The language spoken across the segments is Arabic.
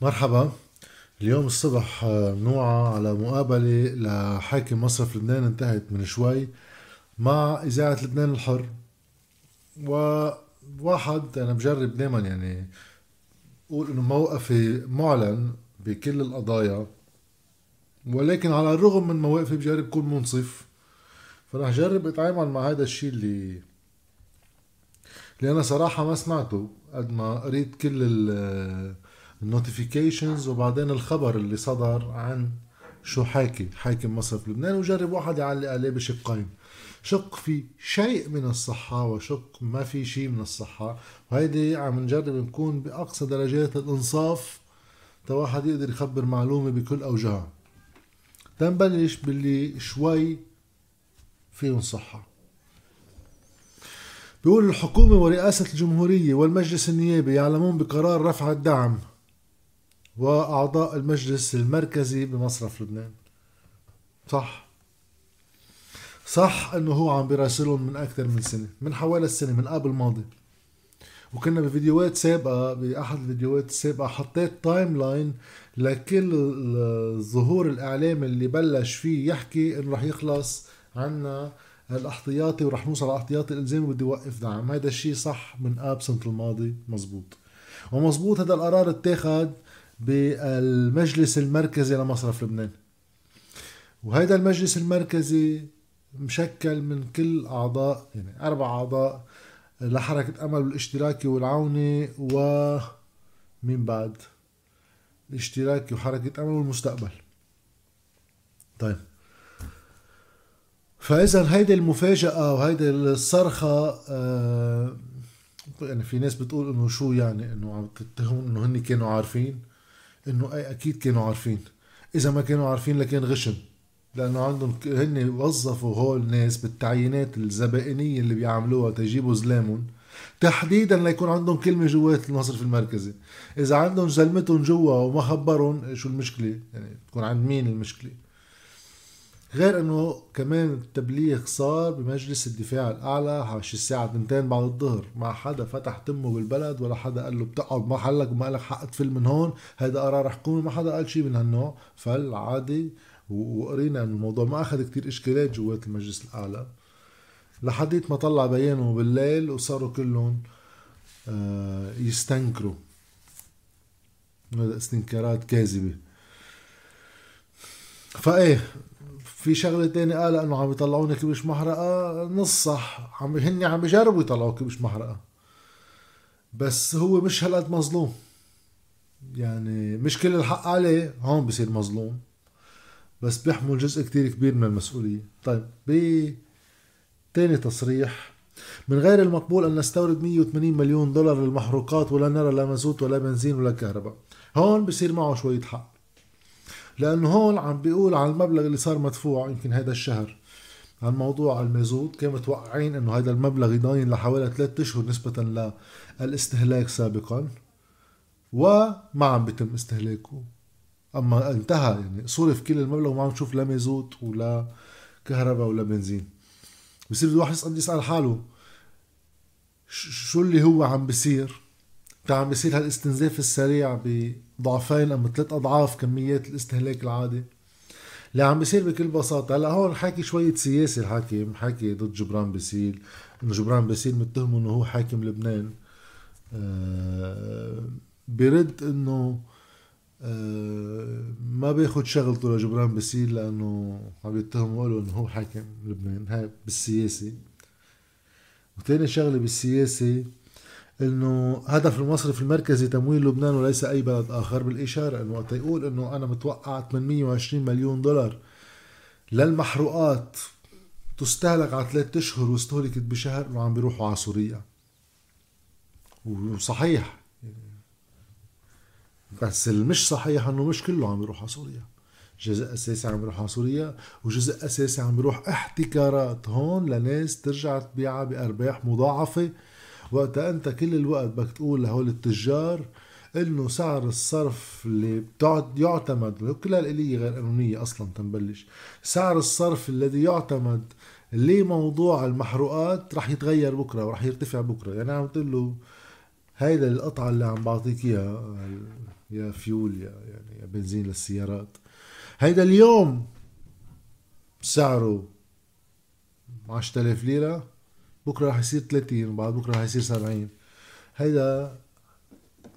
مرحبا. اليوم الصبح نوعى على مقابلة لحاكم مصرف لبنان انتهت من شوي مع إذاعة لبنان الحر. وواحد أنا بجرب دايما يعني أقول إنه موقفي معلن بكل القضايا ولكن على الرغم من مواقفي بجرب كون منصف. فرح جرب أتعامل مع هذا الشيء اللي اللي أنا صراحة ما سمعته قد ما قريت كل النوتيفيكيشنز وبعدين الخبر اللي صدر عن شو حاكي حاكم مصرف لبنان وجرب واحد يعلق عليه بشقين شق في شيء من الصحة وشق ما في شيء من الصحة. وهيدي عم نجرب نكون بأقصى درجات الإنصاف تا واحد يقدر يخبر معلومة بكل أوجهها تنبلش باللي شوي فيهم صحة. بيقول الحكومة ورئاسة الجمهورية والمجلس النيابي يعلمون بقرار رفع الدعم وأعضاء المجلس المركزي بمصرف لبنان. صح. صح أنه هو عم بيراسلهم من أكثر من سنة من حوالي السنة من قبل الماضي. وكنا بفيديوهات سابقة بأحد الفيديوهات السابقة حطيت timeline لكل الظهور الإعلامي اللي بلش فيه يحكي إنه رح يخلص عنا الأحتياطي ورح نوصل على الاحتياطي الإلزامي بدي اوقف دعم. هذا الشيء صح من اب سنة الماضي مزبوط. ومزبوط هذا القرار اتاخد بالمجلس المركزي لمصرف لبنان. وهذا المجلس المركزي مشكل من كل أعضاء يعني أربع أعضاء لحركة أمل والاشتراكي والعوني و مين بعد؟ الاشتراكي وحركة أمل والمستقبل. طيب. فاذا هيدي المفاجأة وهيدي الصرخة آه يعني في ناس بتقول إنه شو يعني إنه عم تتهم إنه هن كانوا عارفين. إنه أي أكيد كانوا عارفين. إذا ما كانوا عارفين لكان غشم لأنه عندهم هن وظفوا هول الناس بالتعيينات الزبائنية اللي بيعملوها تجيبوا زلامهم. تحديدا ليكون عندهم كلمة جوات المصرف المركزي إذا عندهم زلمتهم جوا وما خبرهم شو المشكلة؟ يعني تكون عند مين المشكلة؟ غير إنه كمان التبليغ صار بمجلس الدفاع الأعلى شي الساعة 2 بعد الظهر ما حدا فتح تمه بالبلد ولا حدا قال له بتقعد محلك وما لك حق تفل من هون هيدا قرار حكومي ما حدا قال شيء من هالنوع. فالعادي وقرينا إنه الموضوع ما أخذ كتير إشكالات جوات المجلس الأعلى. لحديت ما طلع بيانه بالليل وصاروا كلهم آه، يستنكروا. هذا استنكارات كاذبة. فإيه في شغلة تانية قال انه عم يطلعوني كبش محرقه نص صح. عم هن عم بيجربوا يطلعوا كبش محرقه بس هو مش هالقد مظلوم. يعني مش كل الحق عليه هون بصير مظلوم. بس بيحمل جزء كتير كبير من المسؤولية. طيب ب تاني تصريح. من غير المقبول أن نستورد 180 مليون دولار للمحروقات ولا نرى لا مازوت ولا بنزين ولا كهرباء. هون بصير معه شوية حق. لأنه هون عم بيقول على المبلغ اللي صار مدفوع يمكن هذا الشهر. عن موضوع المازوت كانوا متوقعين إنه هذا المبلغ يضاين لحوالي ثلاثة أشهر نسبة للاستهلاك سابقا وما عم بيتم استهلاكه. أما انتهى يعني صرف كل المبلغ وما عم نشوف لا مازوت ولا كهرباء ولا بنزين. بصير الواحد يسأل حاله شو اللي هو عم بيصير؟ عم بيصير هالاستنزاف السريع بضعفين أم ثلاث أضعاف كميات الاستهلاك العادي. اللي عم بيصير بكل بساطة. هلا هون حاكي شوية سياسة الحاكم حاكي ضد جبران باسيل إنه جبران باسيل متهمه إنه هو حاكم لبنان. آه برد إنه آه ما بياخد شغلته لجبران باسيل لأنه عم يتهموا له إنه هو حاكم لبنان. هاي بالسياسة. وتاني شغلة بالسياسة إنه هدف المصرف المركزي تمويل لبنان وليس أي بلد آخر بالإشارة إنه وقت يقول إنه أنا متوقع 820 مليون دولار للمحروقات تستهلك على ثلاثة أشهر واستهلكت بشهر إنه عم بيروحوا على سوريا. وصحيح. بس المش صحيح إنه مش كله عم بيروح على سوريا. جزء أساسي عم بيروح على سوريا وجزء أساسي عم بيروح احتكارات هون لناس ترجع تبيعها بأرباح مضاعفة. وقتها انت كل الوقت بدك تقول لهول التجار انه سعر الصرف اللي بتعد يعتمد كل هالقلية غير قانونية أصلا تنبلش. سعر الصرف الذي يعتمد لموضوع المحروقات رح يتغير بكرة ورح يرتفع بكرة. يعني عم تقول له هيدا القطعة اللي عم بعطيك إياها يا فيول يا يعني يا بنزين للسيارات. هيدا اليوم سعره 10000 ليرة بكرة رح يصير 30 وبعد بكرة رح يصير 70 هيدا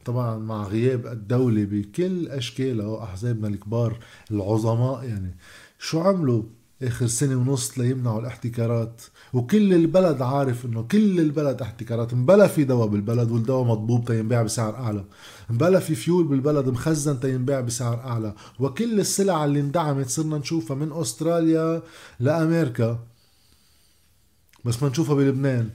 طبعا مع غياب الدولة بكل أشكالها وأحزابنا الكبار العظماء يعني. شو عملوا آخر سنة ونص ليمنعوا الاحتكارات؟ وكل البلد عارف إنه كل البلد احتكارات. مبلا في دواء بالبلد والدواء مضبوب تينباع بسعر أعلى. مبلا في فيول بالبلد مخزن تينباع بسعر أعلى. وكل السلع اللي اندعمت صرنا نشوفها من أستراليا لأمريكا. بس ما نشوفها بلبنان.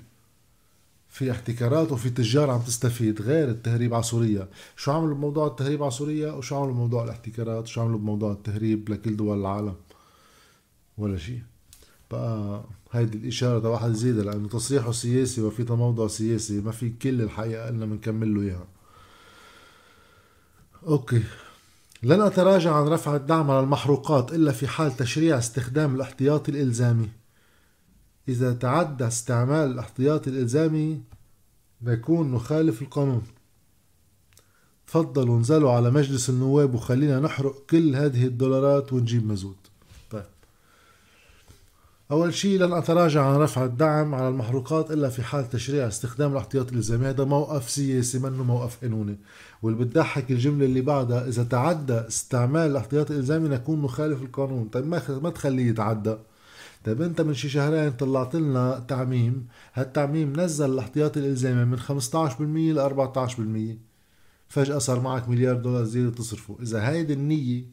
في احتكارات وفي تجار عم تستفيد غير التهريب على سوريا شو عملوا بموضوع التهريب على سوريا وشو عملوا بموضوع الاحتكارات؟ وشو عملوا بموضوع التهريب لكل دول العالم؟ ولا شيء. بقى هيدي الإشارة واحد زيادة لأنه تصريحه سياسي وفي تموضع سياسي ما في كل الحقيقة إلنا بنكمل له إياها. أوكي. لن أتراجع عن رفع الدعم على المحروقات إلا في حال تشريع استخدام الاحتياطي الإلزامي. إذا تعدى استعمال الاحتياطي الإلزامي بيكون نخالف القانون. تفضلوا انزلوا على مجلس النواب وخلينا نحرق كل هذه الدولارات ونجيب مزود. أول شيء لن أتراجع عن رفع الدعم على المحروقات إلا في حال تشريع استخدام الاحتياطي الإلزامي. هذا موقف سياسي منه موقف قانوني واللي بتضحك الجملة اللي بعدها إذا تعدى استعمال الاحتياطي الإلزامي نكون نخالف القانون. طيب ما تخليه يتعدى؟ طيب انت من شي شهرين طلعت لنا تعميم هالتعميم نزل الاحتياطي الإلزامي من 15% ل 14% فجأة صار معك مليار دولار زيادة تصرفه. إذا هيدي النية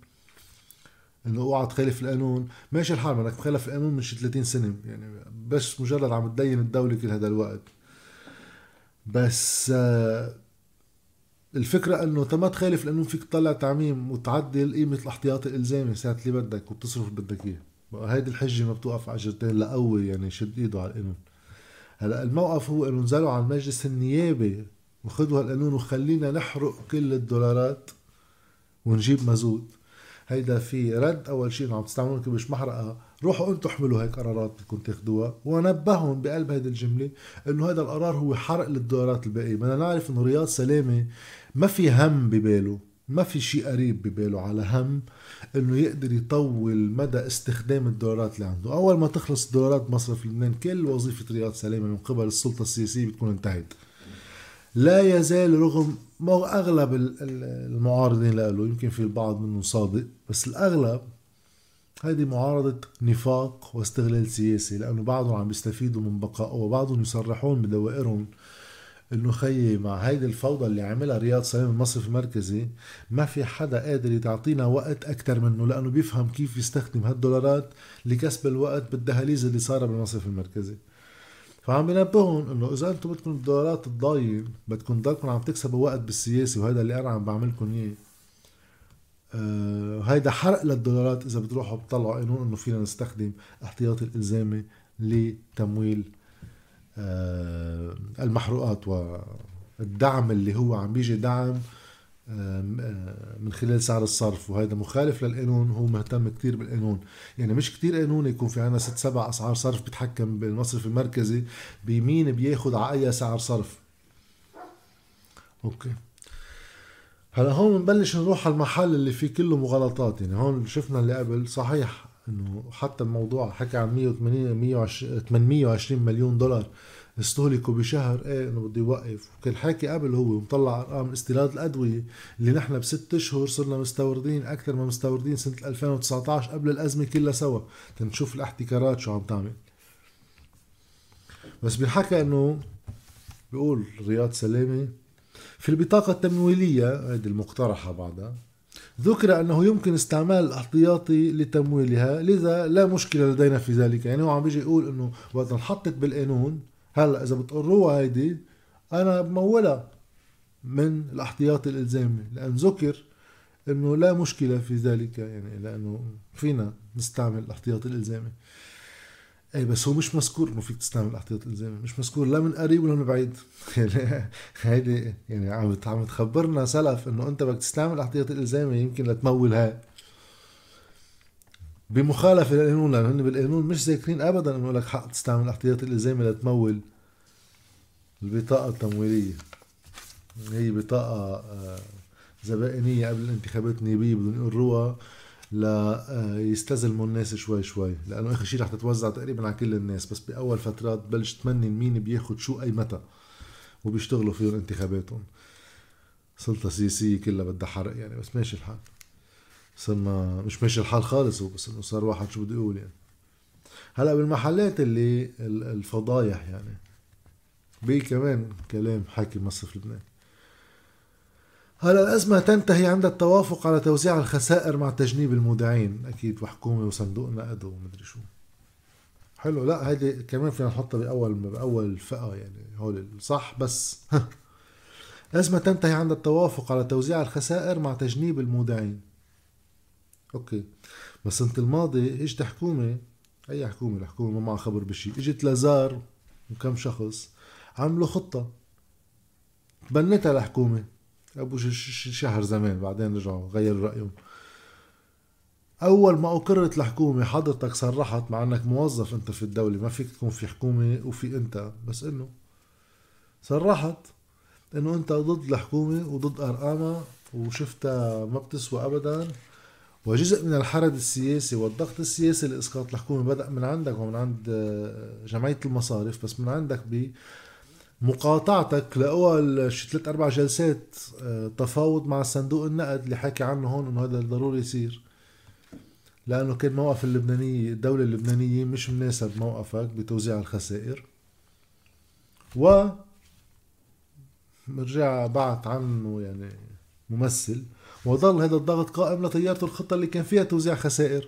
إنه أوعى تخالف القانون ماشي الحال بدك تخالف القانون من شي 30 سنة يعني بس مجرد عم تدين الدولة كل هذا الوقت. بس آه، الفكرة إنه تما تخالف القانون فيك تطلع تعميم وتعدل قيمة الاحتياطي الإلزامي ساعة اللي بدك وبتصرف اللي بدك إياه. هيدي الحجة ما بتوقف عجرتين لقوي يعني شد ايده على القانون. هلأ الموقف هو إنه نزلوا على المجلس النيابي وخذوا هالقانون وخلينا نحرق كل الدولارات ونجيب مزود. هيدا في رد أول شيء إنه عم تستعملون كبش محرقة روحوا أنتم احملوا هيك قرارات بدكم تاخذوها ونبههم بقلب هيدي الجملة إنه هذا القرار هو حرق للدولارات الباقية. بدنا نعرف إنه رياض سلامة ما في هم بباله. ما في شيء قريب بباله على هم إنه يقدر يطول مدى استخدام الدولارات اللي عنده. أول ما تخلص الدولارات مصرف لبنان كل وظيفة رياض سلامه من قبل السلطة السياسية بتكون انتهت. لا يزال رغم أغلب المعارضين له يمكن في البعض منهم صادق بس الأغلب هذه معارضة نفاق واستغلال سياسي لأنه بعضهم عم بيستفيدوا من بقائه وبعضهم يصرحون بدوائرهم إنه خيي مع هيدي الفوضى اللي عملها رياض سلام المصرف المركزي ما في حدا قادر تعطينا وقت أكثر منه لأنه بيفهم كيف يستخدم هالدولارات لكسب الوقت بالدهاليز اللي صار بالمصرف المركزي. فعم بنبههم إنه إذا أنتم بدكم الدولارات تضاين بدكم تضلكم عم تكسبوا وقت بالسياسة وهذا اللي أنا عم بعملكم إياه. آه هيدا حرق للدولارات إذا بتروحوا بتطلعوا قانون إنه فينا نستخدم احتياطي الإلزامي لتمويل المحروقات والدعم اللي هو عم بيجي دعم آه، من خلال سعر الصرف. وهذا مخالف للقانون هو مهتم كتير بالقانون. يعني مش كتير قانون يكون في عنا ست سبع أسعار صرف بتحكم بالمصرف المركزي بمين بياخد على أي سعر صرف. أوكي. هلا هون بنبلش نروح على المحل اللي فيه كله مغالطات. يعني هون شفنا اللي قبل صحيح إنه حتى الموضوع حكى عن 180 120 820 مليون دولار استهلكوا بشهر إيه إنه بده يوقف. وكل حاكي قبل هو مطلع أرقام استيراد الأدوية اللي نحن بست أشهر صرنا مستوردين أكثر ما مستوردين سنة 2019 قبل الأزمة كلها سوا. تنشوف الاحتكارات شو عم تعمل. بس بينحكى إنه بيقول رياض سلامه في البطاقة التمويلية هذه المقترحة بعدها ذكر أنه يمكن استعمال الاحتياطي لتمويلها لذا لا مشكلة لدينا في ذلك. يعني هو عم بيجي يقول أنه وقت انحطت بالقانون هلأ إذا بتقروها هيدي أنا بمولها من الاحتياطي الإلزامي لأن ذكر إنه لا مشكلة في ذلك يعني لأنه فينا نستعمل الاحتياطي الإلزامي. اي بس هو مش مذكور إنه فيك تستعمل الاحتياطي الالزامي مش مذكور لا من قريب ولا من بعيد. هيدي يعني عم عم تخبرنا سلف إنه أنت بدك تستعمل الاحتياطي الالزامي يمكن لتمول هاي. بمخالفة للقانون لأنه هن بالقانون مش ذاكرين ابدا إنه لك حق تستعمل الاحتياطي الالزامي لتمول البطاقة التمويلية. هي بطاقة آه، زبائنية قبل الانتخابات النيابية بدهم يقروها ليستزلموا الناس شوي شوي لأنه اخر شيء رح تتوزع تقريبا على كل الناس بس بأول فترات بلش تمنن مين بياخد شو أي متى وبيشتغلوا فيهم انتخاباتهم. سلطة سياسية كلها بدها حرق يعني بس ماشي الحال. صرنا مش ماشي الحال خالص هو بس إنه صار واحد شو بده يقول يعني. هلأ بالمحلات اللي الفضايح يعني. بي كمان كلام حاكي مصرف لبنان. هلا الأزمة تنتهي عند التوافق على توزيع الخسائر مع تجنيب المودعين. أكيد وحكومة وصندوق نقد ومدري شو. حلو. لا هيدي كمان فينا نحطها بأول بأول فئة يعني. هول صح بس. الأزمة تنتهي عند التوافق على توزيع الخسائر مع تجنيب المودعين. أوكي. بس السنة الماضي إجت حكومة أي حكومة؟ الحكومة ما معها خبر بشي. إجت لازار وكم شخص عملوا خطة. بنتها الحكومة. أبو شهر زمان بعدين رجعوا غيروا رأيهم. أول ما اقرت الحكومة حضرتك صرحت مع إنك موظف أنت في الدولة ما فيك تكون في حكومة وفي أنت بس إنه صرحت إنه أنت ضد الحكومة وضد أرقامها وشفتها ما بتسوى ابدا. وجزء من الحرد السياسي والضغط السياسي لإسقاط الحكومة بدأ من عندك ومن عند جمعية المصارف بس من عندك ب مقاطعتك لأول شي ثلاث أربع جلسات آه، تفاوض مع صندوق النقد اللي حكي عنه هون إنه هذا ضروري يصير. لأنه كان موقف اللبنانيه الدولة اللبنانية مش مناسب موقفك بتوزيع الخسائر. و رجع بعت عنه يعني ممثل وظل هذا الضغط قائم لطيارته الخطة اللي كان فيها توزيع خسائر.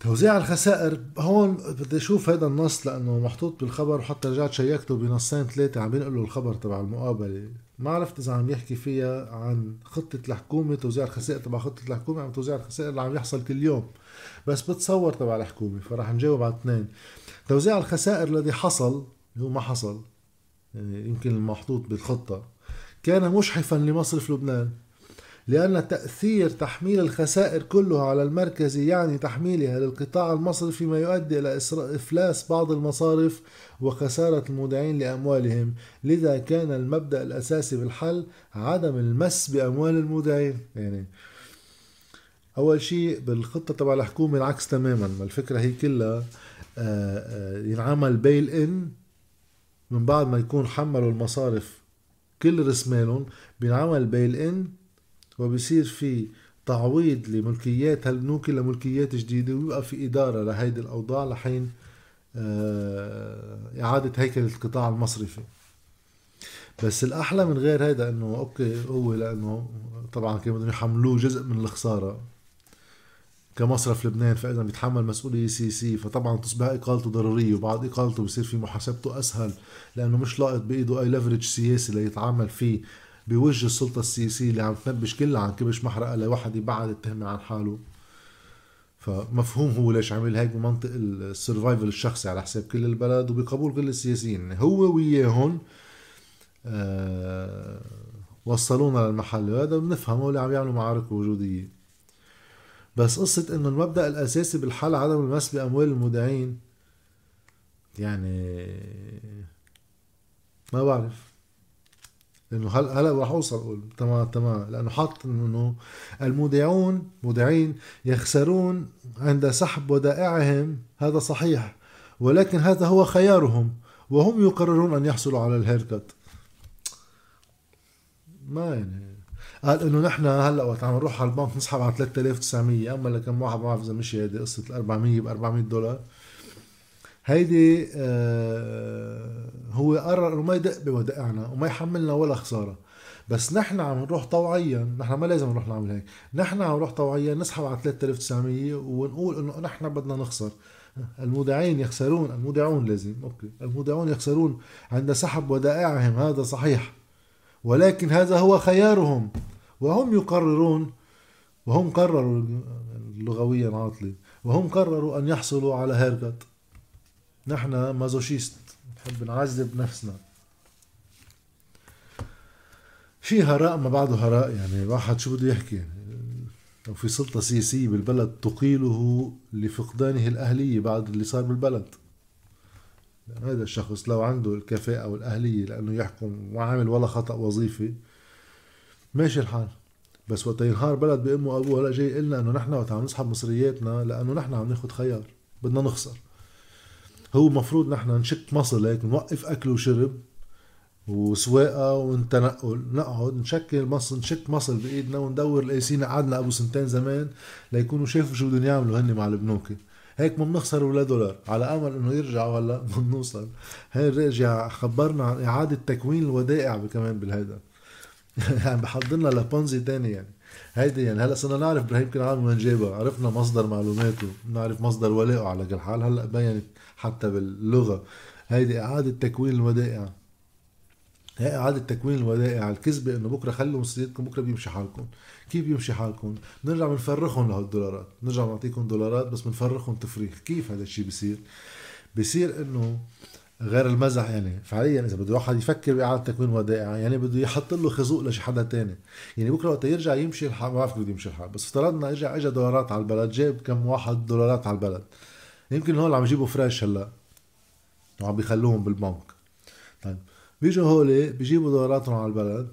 توزيع الخسائر هون بدي أشوف هذا النص لأنه محطوط بالخبر وحتى رجعت شيكته بنصين ثلاثة عم بينقلوا الخبر تبع المقابلة. ما عرفت إذا عم يحكي فيها عن خطة الحكومة توزيع الخسائر تبع خطة الحكومة عم توزيع الخسائر اللي عم يحصل كل يوم. بس بتصور تبع الحكومة فراح نجاوب على اثنين. توزيع الخسائر الذي حصل هو ما حصل يعني يمكن المحطوط بالخطة كان مشحفا لمصرف لبنان. لأن تأثير تحميل الخسائر كلها على المركز يعني تحميلها للقطاع المصرفي ما يؤدي إلى إفلاس بعض المصارف وخسارة المودعين لأموالهم. لذا كان المبدأ الأساسي بالحل عدم المس بأموال المودعين يعني أول شيء بالخطة تبع الحكومة العكس تماما. الفكرة هي كلها آه، آه، ينعمل بيل إن من بعد ما يكون حملوا المصارف كل رسمالهم بينعمل بيل إن وبصير في تعويض لملكيات هالبنوك لملكيات جديدة ويبقى في إدارة لهيدي الأوضاع لحين آه، إعادة هيكل القطاع المصرفي؟ بس الأحلى من غير هيدا إنه أوكي هو لأنه طبعا كانوا بدهم يحملوه جزء من الخسارة. كمصرف لبنان فإذا بيتحمل مسؤولية سياسية فطبعا تصبح إقالته ضرورية وبعد إقالته بصير في محاسبته أسهل لأنه مش لاقط بإيده أي leverage سياسي ليتعامل فيه. بوجه السلطة السياسية اللي عم تنبش كلها عن كبش محرقة لواحد يبعد التهمة عن حاله. فمفهوم هو ليش عمل هيك بمنطق ال survival الشخصي على حساب كل البلد وبقبول كل السياسيين. هو وياهم آه وصلونا للمحل هذا بنفهم اللي عم يعملوا معارك وجودية. بس قصة إنه المبدأ الأساسي بالحل عدم المس بأموال المودعين يعني ما بعرف. لأنه هلا هلا راح أوصل أقول. تمام تمام. لأنه حاط إنه المودعون مودعين يخسرون عند سحب ودائعهم. هذا صحيح. ولكن هذا هو خيارهم. وهم يقررون أن يحصلوا على الهيركت. ما يعني. قال إنه نحن هلا وقت عم نروح على البنك نسحب على 3900 أما لكم واحد ما بعرف إذا مشي هيدي قصة ال 400 ب 400 دولار. هيدي آه هو قرر إنه ما يدق بودائعنا وما يحملنا ولا خسارة. بس نحن عم نروح طوعيا نحن ما لازم نروح نعمل هيك. نحن عم نروح طوعيا نسحب على 3900 ونقول إنه نحن بدنا نخسر. المودعين يخسرون المودعون لازم. Okay. المودعون يخسرون عند سحب ودائعهم هذا صحيح. ولكن هذا هو خيارهم. وهم يقررون وهم قرروا لغويا عاطلي وهم قرروا أن يحصلوا على haircut. نحن masochist نحب نعذب نفسنا. في هراء ما بعده هراء يعني واحد شو بده يحكي؟ لو في سلطة سياسية بالبلد تقيله لفقدانه الأهلية بعد اللي صار بالبلد. هذا الشخص لو عنده الكفاءة والأهلية لأنه يحكم وعامل ولا خطأ وظيفي ماشي الحال. بس وقت ينهار بلد بأمه وأبوه هلا جاي قلنا إنه نحن وقت عم نسحب مصرياتنا لأنه نحن عم ناخذ خيار بدنا نخسر. هو مفروض نحن نشك مصل هيك نوقف أكل وشرب وسواقة والتنقل نقعد نشكل مصل نشك مصل بإيدنا وندور لاقيسينا قعدنا أبو سنتين زمان ليكونوا شافوا شو بدهم يعملوا هن مع البنوك هيك ما بنخسر ولا دولار. على أمل إنه يرجعوا هلا بنوصل. هي رجع خبرنا عن إعادة تكوين الودائع كمان بالهيدا. يعني بحضرنا لبونزي تاني يعني. هيدي يعني هلا صرنا نعرف إبراهيم كنعان وين جابها عرفنا مصدر معلوماته بنعرف مصدر ولائه على كل حال هلا بينت حتى باللغة. هيدي إعادة تكوين الودائع. هي إعادة تكوين الودائع الكذبة إنه بكرة خلوا مصرياتكم بكرة بيمشي حالكم. كيف بيمشي حالكم؟ بنرجع بنفرخهم لهالدولارات بنرجع بنعطيكم دولارات بس بنفرخهم تفريخ. كيف هذا الشيء بيصير؟ بيصير إنه غير المزح يعني. فعليا إذا بده واحد يفكر بإعادة تكوين ودائع يعني بده يحط له خازوق لشي حدا تاني يعني بكرة وقت يرجع يمشي الحال ما بعرف بده يمشي الحال بس افترضنا اجى اجى دولارات على البلد جاب كم واحد دولارات على البلد. يمكن هول عم يجيبوا فريش هلأ وعم بيخلوهم بالبنك. طيب بيجوا هولي بيجيبوا دولاراتهم على البلد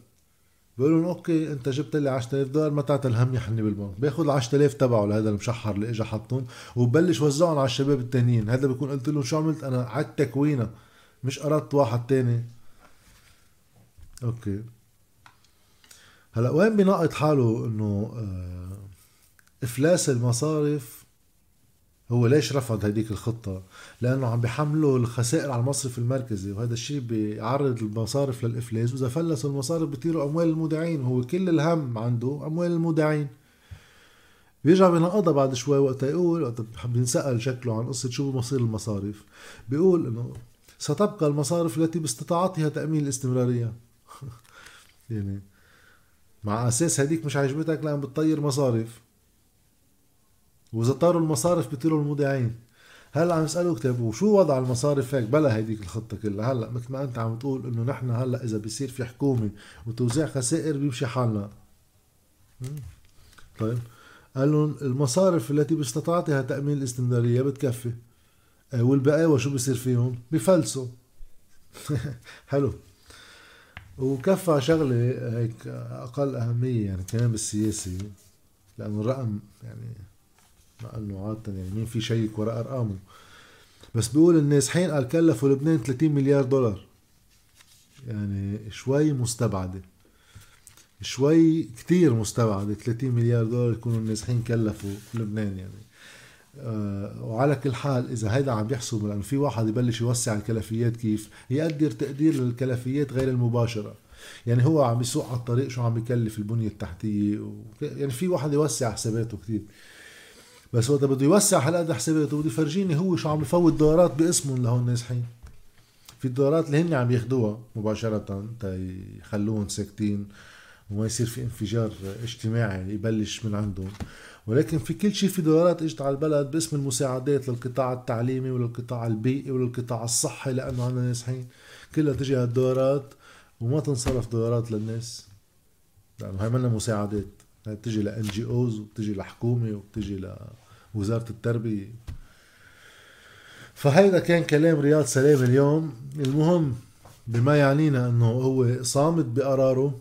بيقولوا لهم أوكي انت جبت لي 10000 دولار ما تعطي هم يحني بالبنك بياخذ ال 10000 تبعه لهذا المشحر اللي اجى حطهم وببلش وزعهم على الشباب التانيين. هذا بيكون قلت لهم شو عملت؟ أنا عدت تكوينة مش اردت واحد تاني. أوكي. هلأ وين بينقط حاله إنه آه، إفلاس المصارف؟ هو ليش رفض هديك الخطة؟ لأنه عم بيحملوا الخسائر على المصرف المركزي وهذا الشيء بيعرض المصارف للإفلاس. وإذا فلسوا المصارف بيطيروا أموال المودعين وهو كل الهم عنده أموال المودعين. بيرجع بينقضها بعد شوي وقت يقول وقت بينسأل شكله عن قصة شو مصير المصارف. بيقول إنه ستبقى المصارف التي باستطاعتها تأمين الاستمرارية. يعني مع أساس هديك مش عجبتك لأن بتطير مصارف. واذا طاروا المصارف بيطيروا المودعين. هلأ عم يسالوا كتاب وشو وضع المصارف هيك؟ بلا هيديك الخطة كلها. هلأ مثل ما أنت عم تقول إنه نحن هلأ إذا بيصير في حكومة وتوزيع خسائر بيمشي حالنا. طيب. قال لهم المصارف التي باستطاعتها تأمين الاستمرارية بتكفي. آه، والبقاوى شو بيصير فيهم؟ بفلسوا. حلو. وكفى شغلة هيك أقل أهمية يعني كمان بالسياسة لأنه الرقم يعني مع انه عادة يعني مين في شيك وراء أرقامه؟ بس بيقول النازحين قال كلفوا لبنان 30 مليار دولار. يعني شوي مستبعدة. شوي كتير مستبعدة. 30 مليار دولار يكونوا النازحين كلفوا لبنان يعني. آه وعلى كل حال إذا هيدا عم يحسب لأنه في واحد يبلش يوسع الكلفيات كيف؟ يقدر تقدير للكلفيات غير المباشرة. يعني هو عم يسوق على الطريق شو عم بكلف البنية التحتية و... يعني في واحد يوسع حساباته كثير بس وقت بده يوسع هالقد حساباته بده يفرجيني هو شو عم بفوت دولارات باسمهم لهون النازحين في الدولارات اللي هن عم ياخذوها مباشرة يخلوهم ساكتين وما يصير في انفجار اجتماعي يبلش من عندهم. ولكن في كل شيء في دولارات إجت على البلد باسم المساعدات للقطاع التعليمي وللقطاع البيئي وللقطاع الصحي لأنه عندنا نازحين. كلها تجي هالدولارات وما تنصرف دولارات للناس. لأنه هي منا مساعدات. هي بتجي لإن جي أوز وبتجي لحكومة وبتجي ل وزارة التربية. فهيدا كان كلام رياض سلام اليوم. المهم بما يعنينا إنه هو صامت بقراره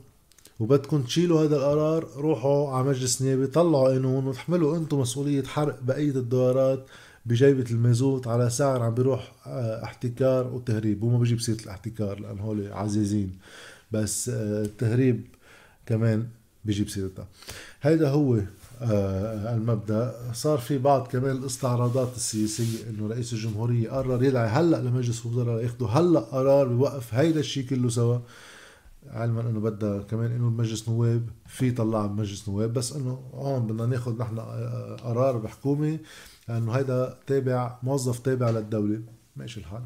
وبدكم تشيلوا هذا القرار روحوا على مجلس نيابي طلعوا قانون وتحملوا أنتم مسؤولية حرق بقية الدولارات بجيبة المازوت على سعر عم بيروح آه، احتكار وتهريب. وما بجيب سيرة الاحتكار لأن هول عزيزين. بس آه، التهريب كمان بيجيب سيرتها هيدا هو المبدأ. صار في بعض كمان الاستعراضات السياسية إنه رئيس الجمهورية قرر يدعي هلأ لمجلس الوزراء ياخذوا هلأ قرار بوقف هيدا الشيء كله سوا. علما إنه بدها كمان إنه المجلس نواب. في طلع بمجلس نواب. بس إنه هون بدنا ناخذ نحن آه، قرار بحكومة إنه هيدا تابع موظف تابع للدولة. ماشي الحال.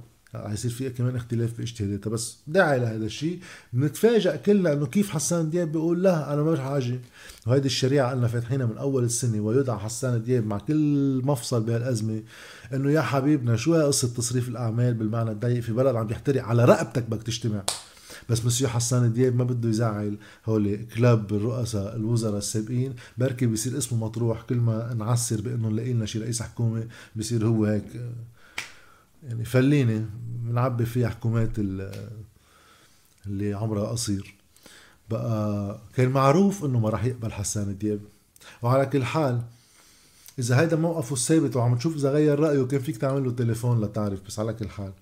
حيصير في كمان اختلاف باجتهاداتها بس داعي لهذا الشيء. بنتفاجئ كلنا إنه كيف حسان دياب بيقول لا أنا ما رح أجي وهيدي الشريعة قلنا فاتحينها من أول السنة ويدعى حسان دياب مع كل مفصل بهالأزمة إنه يا حبيبنا شو هي قصة تصريف الأعمال بالمعنى الضيق؟ في بلد عم يحترق على رقبتك بدك تجتمع. بس مسيو حسان دياب ما بده يزعل هول كلاب الرؤساء الوزراء السابقين. بركي بيصير اسمه مطروح. كل ما نعسر بإنه نلاقي لنا شي رئيس حكومة بصير هو هيك. يعني فليني بنعبي فيها حكومات اللي عمرها قصير. بقى كان معروف إنه ما راح يقبل حسان دياب وعلى كل حال إذا هيدا موقفه الثابت وعم تشوف إذا غير رأيه كان فيك تعمل له تليفون لتعرف بس على كل حال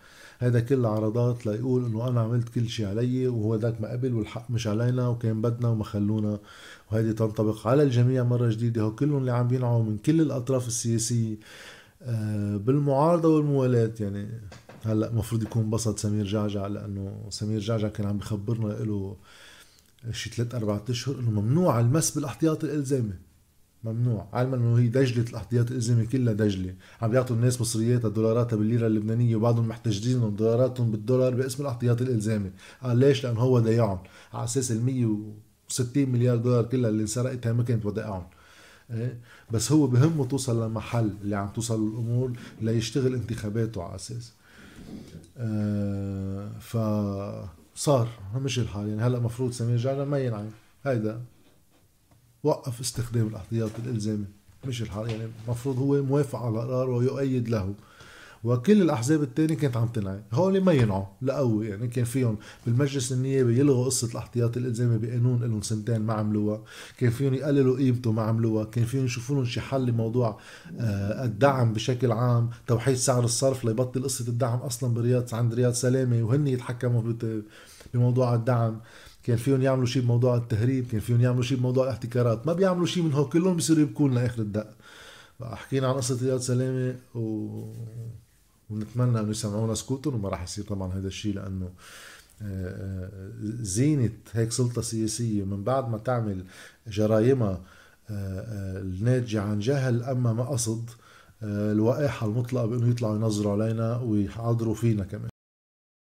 هيدا كله عرضات ليقول إنه أنا عملت كل شيء علي وهو ذاك ما قبل والحق مش علينا وكان بدنا وما خلونا وهيدي تنطبق على الجميع مرة جديدة. هو كلهم اللي عم بينعوا من كل الأطراف السياسية آه، بالمعارضة والموالاة يعني هلأ المفروض يكون انبسط سمير جعجع لأنه سمير جعجع كان عم بخبرنا له شي ثلاث أربع أشهر إنه ممنوع المس بالأحتياط الإلزامي. ممنوع علما إنه هي دجلة الأحتياط الازمي كلها دجلة. عم بيعطوا الناس مصرياتها دولاراتها بالليرة اللبنانية وبعضهم محتجزين دولاراتهم بالدولار باسم الأحتياط الإلزامي. قال ليش؟ لأنه هو ودايعهم على أساس ال 160 مليار دولار كلها اللي انسرقتها ما كانت ودائعهم. إيه؟ بس هو بهمه توصل لمحل اللي عم توصل الأمور ليشتغل انتخاباته على أساس. آه ف صار مش الحال. يعني هلأ مفروض سمير جعجع ما ينعم. هيدا وقف استخدام الاحتياط الإلزامي. مش الحال. يعني المفروض هو موافق على القرار ويؤيد له. وكل الأحزاب الثانية كانت عم تنعي. هول ما ينعوا لقوي. يعني كان فيهم بالمجلس النيابي يلغوا قصة الاحتياط الإلزامي بقانون لهم سنتين ما عملوها. كان فيهم يقللوا قيمته ما عملوها. كان فيهم يشوفوا لهم شي حل لموضوع آه، الدعم بشكل عام توحيد سعر الصرف ليبطل قصة الدعم أصلا برياض عند رياض سلامة وهن يتحكموا بموضوع الدعم. كان فيهم يعملوا شيء بموضوع التهريب كان فيهم يعملوا شيء بموضوع الاحتكارات. ما بيعملوا شيء من هو كلهم بيصيروا يبكون لاخر الدق. حكينا عن قصة رياض سلامة و... ونتمنى أنه يسمعونا سكوتهم وما راح يصير طبعا هذا الشيء لأنه آه، آه، زينة هيك سلطة سياسية من بعد ما تعمل جرايمها آه، الناتجة عن جهل أما ما قصد الوقاحة المطلقة بأنه يطلعوا ينظروا علينا ويحاضروا فينا كمان.